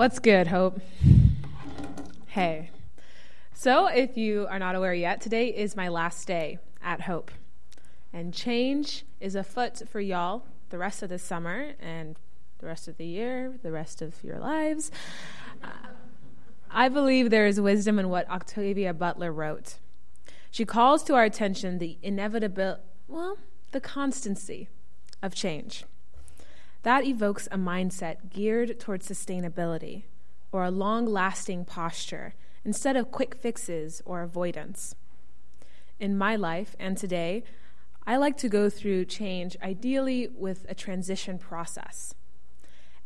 What's good, Hope? Hey. So, if you are not aware yet, today is my last day at Hope. And change is afoot for y'all the rest of the summer and the rest of the year, the rest of your lives. Uh, I believe there is wisdom in what Octavia Butler wrote. She calls to our attention the inevitable, well, the constancy of change. That evokes a mindset geared towards sustainability or a long lasting posture instead of quick fixes or avoidance. In my life and today, I like to go through change ideally with a transition process.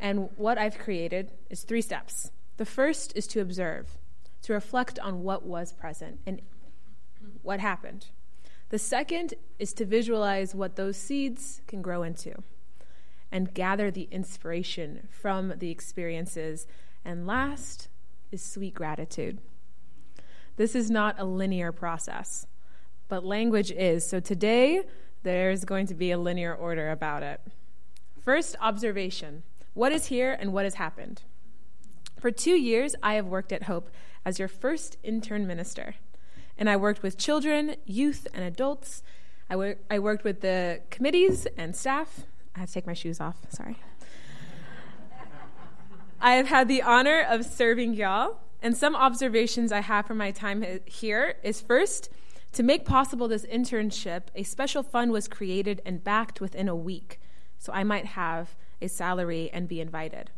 And what I've created is three steps. The first is to observe, to reflect on what was present and what happened. The second is to visualize what those seeds can grow into and gather the inspiration from the experiences. And last is sweet gratitude. This is not a linear process, but language is. So today, there's going to be a linear order about it. First, observation what is here and what has happened? For two years, I have worked at Hope as your first intern minister. And I worked with children, youth, and adults. I, wor- I worked with the committees and staff, I had to take my shoes off. Sorry. I have had the honor of serving y'all, and some observations I have from my time here is first, to make possible this internship, a special fund was created and backed within a week, so I might have a salary and be invited.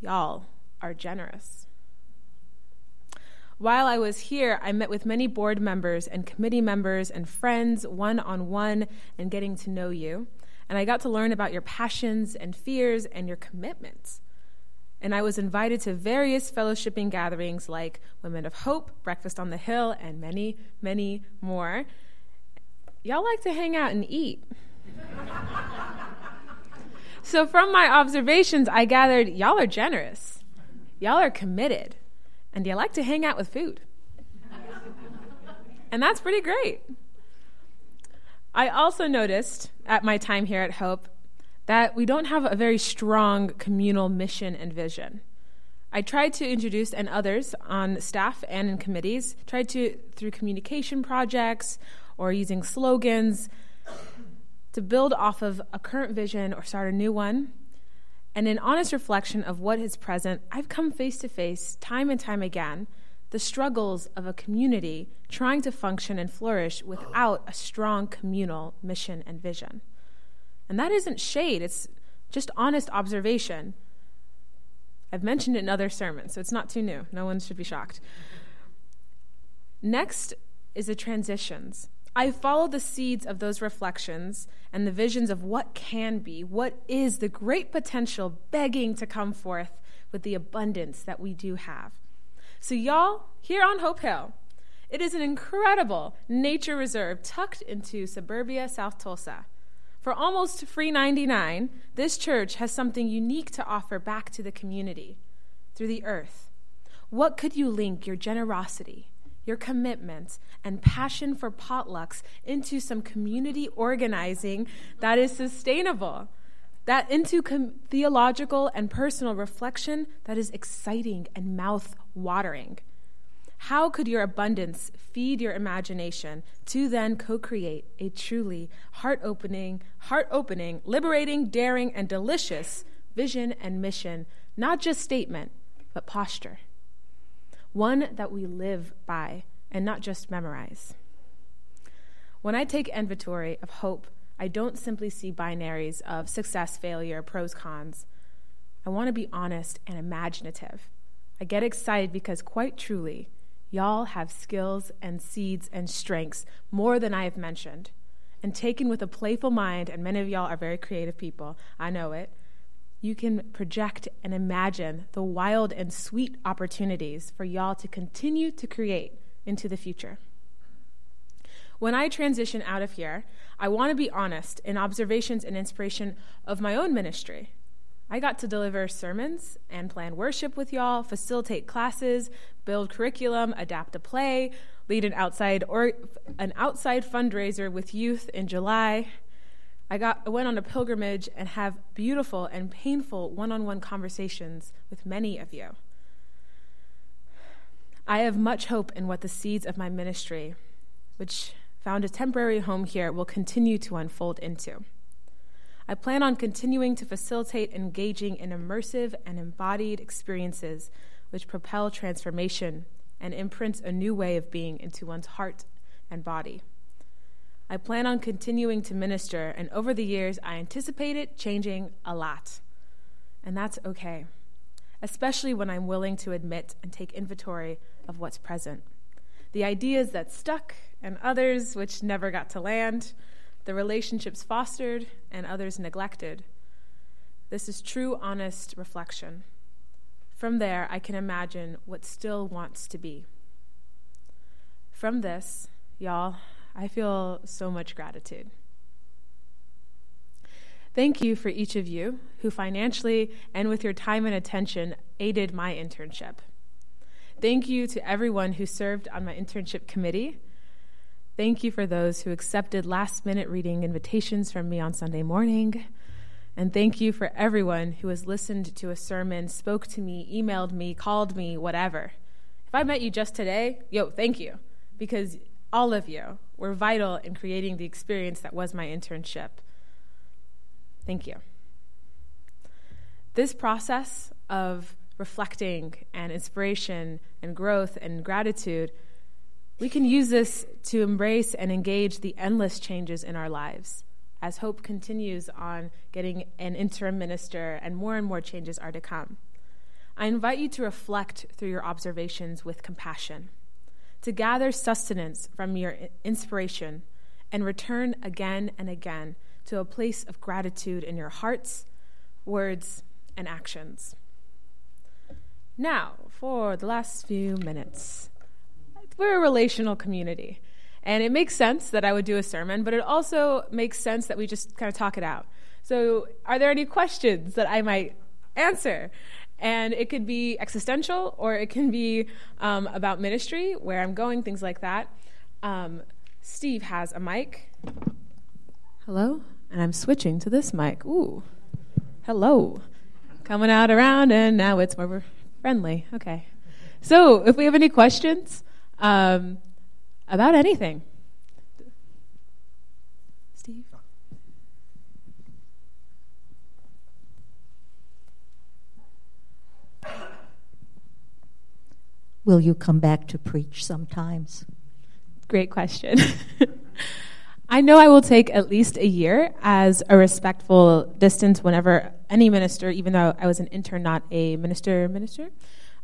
Y'all are generous. While I was here, I met with many board members and committee members and friends one on one and getting to know you and I got to learn about your passions and fears and your commitments. And I was invited to various fellowshipping gatherings like Women of Hope, Breakfast on the Hill, and many, many more. Y'all like to hang out and eat. so, from my observations, I gathered y'all are generous, y'all are committed, and you like to hang out with food. and that's pretty great. I also noticed at my time here at Hope that we don't have a very strong communal mission and vision. I tried to introduce, and others on staff and in committees, tried to, through communication projects or using slogans, to build off of a current vision or start a new one. And in honest reflection of what is present, I've come face to face, time and time again, the struggles of a community trying to function and flourish without a strong communal mission and vision. And that isn't shade, it's just honest observation. I've mentioned it in other sermons, so it's not too new. No one should be shocked. Next is the transitions. I follow the seeds of those reflections and the visions of what can be, what is the great potential begging to come forth with the abundance that we do have. So, y'all, here on Hope Hill, it is an incredible nature reserve tucked into suburbia South Tulsa. For almost free 99, this church has something unique to offer back to the community through the earth. What could you link your generosity, your commitment, and passion for potlucks into some community organizing that is sustainable? That into com- theological and personal reflection that is exciting and mouth watering. How could your abundance feed your imagination to then co create a truly heart opening, heart opening, liberating, daring, and delicious vision and mission, not just statement, but posture? One that we live by and not just memorize. When I take inventory of hope, I don't simply see binaries of success, failure, pros, cons. I want to be honest and imaginative. I get excited because, quite truly, y'all have skills and seeds and strengths more than I have mentioned. And taken with a playful mind, and many of y'all are very creative people, I know it, you can project and imagine the wild and sweet opportunities for y'all to continue to create into the future. When I transition out of here, I want to be honest in observations and inspiration of my own ministry. I got to deliver sermons and plan worship with y'all, facilitate classes, build curriculum, adapt a play, lead an outside or an outside fundraiser with youth in July. I, got, I went on a pilgrimage and have beautiful and painful one on one conversations with many of you. I have much hope in what the seeds of my ministry, which found a temporary home here, will continue to unfold into. I plan on continuing to facilitate engaging in immersive and embodied experiences which propel transformation and imprint a new way of being into one's heart and body. I plan on continuing to minister, and over the years, I anticipate it changing a lot. And that's okay, especially when I'm willing to admit and take inventory of what's present. The ideas that stuck, and others which never got to land, the relationships fostered, and others neglected. This is true, honest reflection. From there, I can imagine what still wants to be. From this, y'all, I feel so much gratitude. Thank you for each of you who financially and with your time and attention aided my internship. Thank you to everyone who served on my internship committee. Thank you for those who accepted last minute reading invitations from me on Sunday morning. And thank you for everyone who has listened to a sermon, spoke to me, emailed me, called me, whatever. If I met you just today, yo, thank you, because all of you were vital in creating the experience that was my internship. Thank you. This process of reflecting and inspiration and growth and gratitude, we can use this to embrace and engage the endless changes in our lives as hope continues on getting an interim minister and more and more changes are to come. I invite you to reflect through your observations with compassion to gather sustenance from your inspiration and return again and again to a place of gratitude in your hearts, words, and actions. Now, for the last few minutes, we're a relational community. And it makes sense that I would do a sermon, but it also makes sense that we just kind of talk it out. So, are there any questions that I might answer? And it could be existential or it can be um, about ministry, where I'm going, things like that. Um, Steve has a mic. Hello? And I'm switching to this mic. Ooh. Hello. Coming out around, and now it's more friendly. Okay. So, if we have any questions um, about anything, Steve? Will you come back to preach sometimes? Great question. I know I will take at least a year as a respectful distance whenever any minister, even though I was an intern, not a minister minister,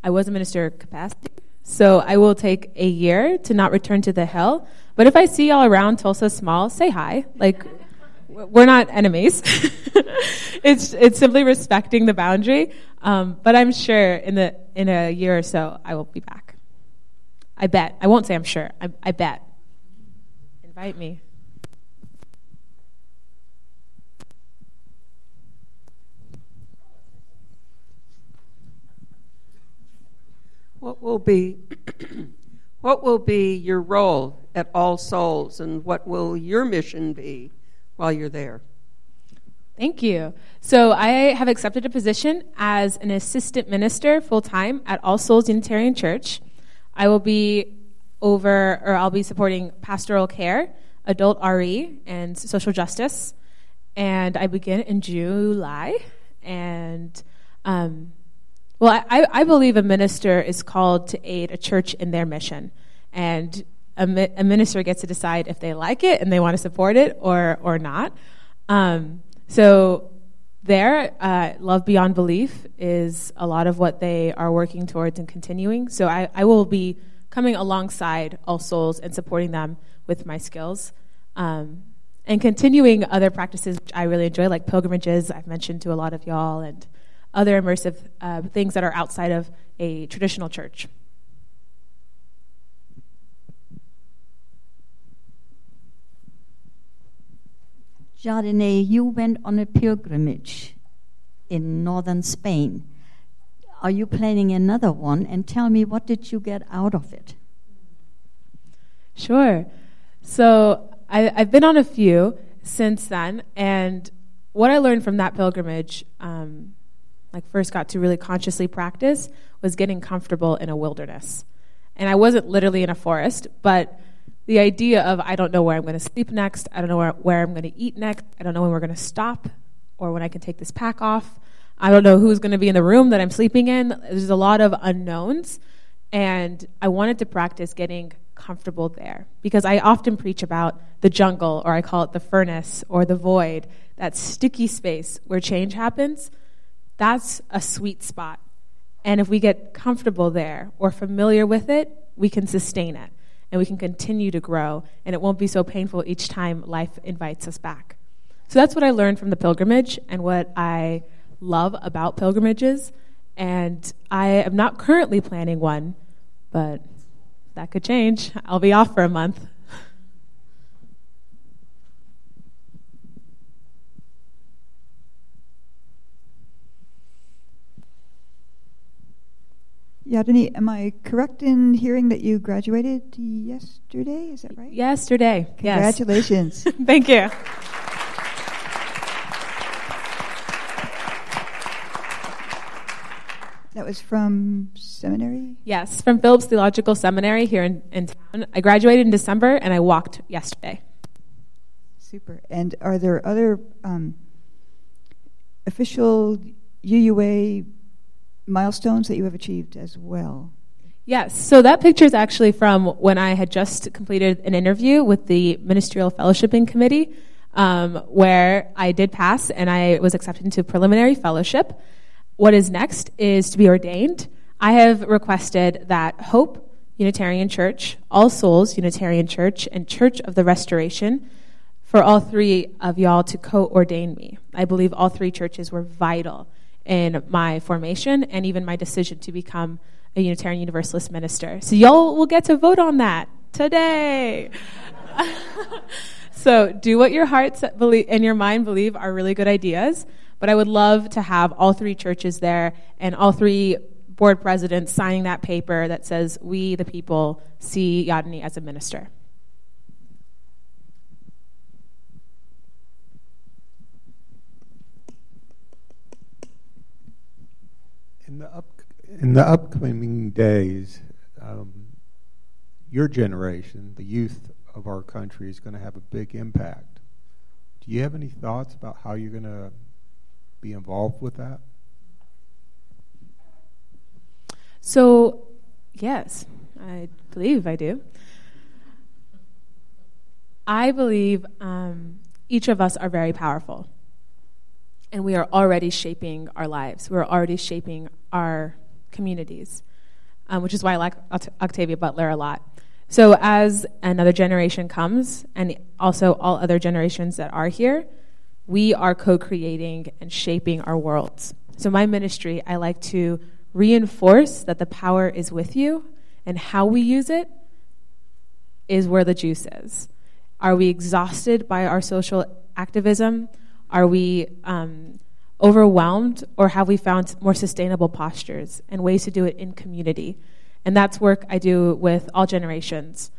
I was a minister capacity. So I will take a year to not return to the hill. But if I see y'all around Tulsa Small, say hi. Like, we're not enemies. it's it's simply respecting the boundary. Um, but I'm sure in the in a year or so I will be back. I bet. I won't say I'm sure. I, I bet. Invite me. What will be what will be your role at All Souls and what will your mission be while you're there? Thank you. So, I have accepted a position as an assistant minister full time at All Souls Unitarian Church. I will be over, or I'll be supporting pastoral care, adult RE, and social justice. And I begin in July. And, um, well, I, I believe a minister is called to aid a church in their mission. And a, a minister gets to decide if they like it and they want to support it or, or not. Um, so there, uh, Love Beyond Belief is a lot of what they are working towards and continuing. So I, I will be coming alongside All Souls and supporting them with my skills. Um, and continuing other practices which I really enjoy, like pilgrimages, I've mentioned to a lot of y'all, and other immersive uh, things that are outside of a traditional church. Jardine, you went on a pilgrimage in northern Spain. Are you planning another one? And tell me, what did you get out of it? Sure. So I, have been on a few. since then. And what I learned from that pilgrimage, um, like first got to really consciously practice, was getting comfortable in a wilderness. And I wasn't literally in a forest, but the idea of I don't know where I'm going to sleep next, I don't know where, where I'm going to eat next, I don't know when we're going to stop or when I can take this pack off. I don't know who's going to be in the room that I'm sleeping in. There's a lot of unknowns. And I wanted to practice getting comfortable there because I often preach about the jungle, or I call it the furnace or the void, that sticky space where change happens. That's a sweet spot. And if we get comfortable there or familiar with it, we can sustain it and we can continue to grow, and it won't be so painful each time life invites us back. So that's what I learned from the pilgrimage and what I love about pilgrimages. And I am not currently planning one, but that could change. I'll be off for a month. Yadini, am I correct in hearing that you graduated yesterday? Is that right? Yesterday. Congratulations. Yes. Thank you. That was from seminary? Yes, from Phillips Theological Seminary here in, in town. I graduated in December and I walked yesterday. Super. And are there other um, official UUA milestones that you have achieved as well? Yes, so that picture is actually from when I had just completed an interview with the Ministerial Fellowshipping Committee, um, where I did pass and I was accepted into preliminary fellowship. What is next is to be ordained. I have requested that Hope Unitarian Church, All Souls Unitarian Church, and Church of the Restoration for all three of y'all to co ordain me. I believe all three churches were vital in my formation and even my decision to become a Unitarian Universalist minister. So, y'all will get to vote on that today. so, do what your hearts and your mind believe are really good ideas. But I would love to have all three churches there and all three board presidents signing that paper that says, We, the people, see Yadni as a minister. In the, up, in the upcoming days, um, your generation, the youth of our country, is going to have a big impact. Do you have any thoughts about how you're going to be involved with that? So, yes, I believe I do. I believe um, each of us are very powerful. And we are already shaping our lives. We're already shaping our communities, um, which is why I like Octavia Butler a lot. So, as another generation comes, and also all other generations that are here, we are co creating and shaping our worlds. So, my ministry, I like to reinforce that the power is with you, and how we use it is where the juice is. Are we exhausted by our social activism? Are we um, overwhelmed, or have we found more sustainable postures and ways to do it in community? And that's work I do with all generations.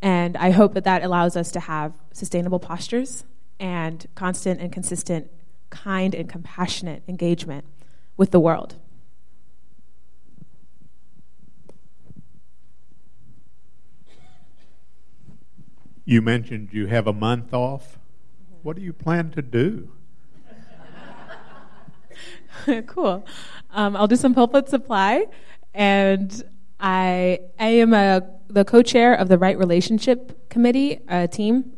And I hope that that allows us to have sustainable postures and constant and consistent, kind and compassionate engagement with the world. You mentioned you have a month off. What do you plan to do? cool. Um, I'll do some pulpit supply, and I I am a the co-chair of the Right Relationship Committee uh, team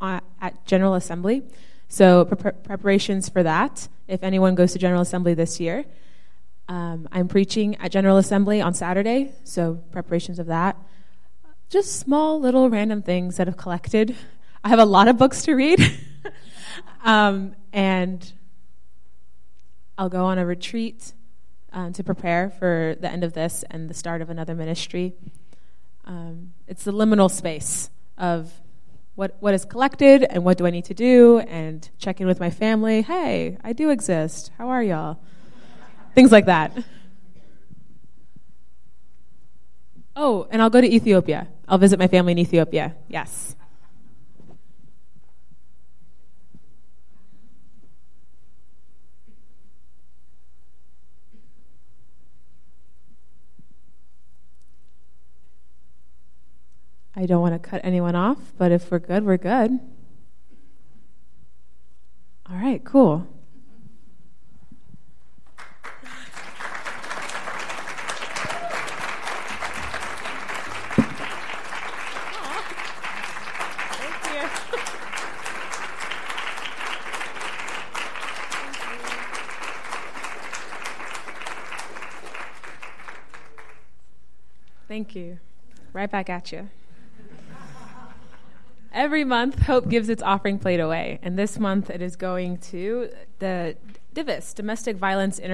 at General Assembly. So pre- preparations for that. If anyone goes to General Assembly this year, um, I'm preaching at General Assembly on Saturday. So preparations of that. Just small little random things that have collected. I have a lot of books to read, um, and I'll go on a retreat um, to prepare for the end of this and the start of another ministry. Um, it's the liminal space of what, what is collected and what do I need to do and check in with my family. Hey, I do exist. How are y'all? Things like that. Oh, and I'll go to Ethiopia. I'll visit my family in Ethiopia. Yes. I don't want to cut anyone off, but if we're good, we're good. All right, cool. Thank you. Right back at you. Every month, Hope gives its offering plate away, and this month it is going to the DIVIS, Domestic Violence Intervention.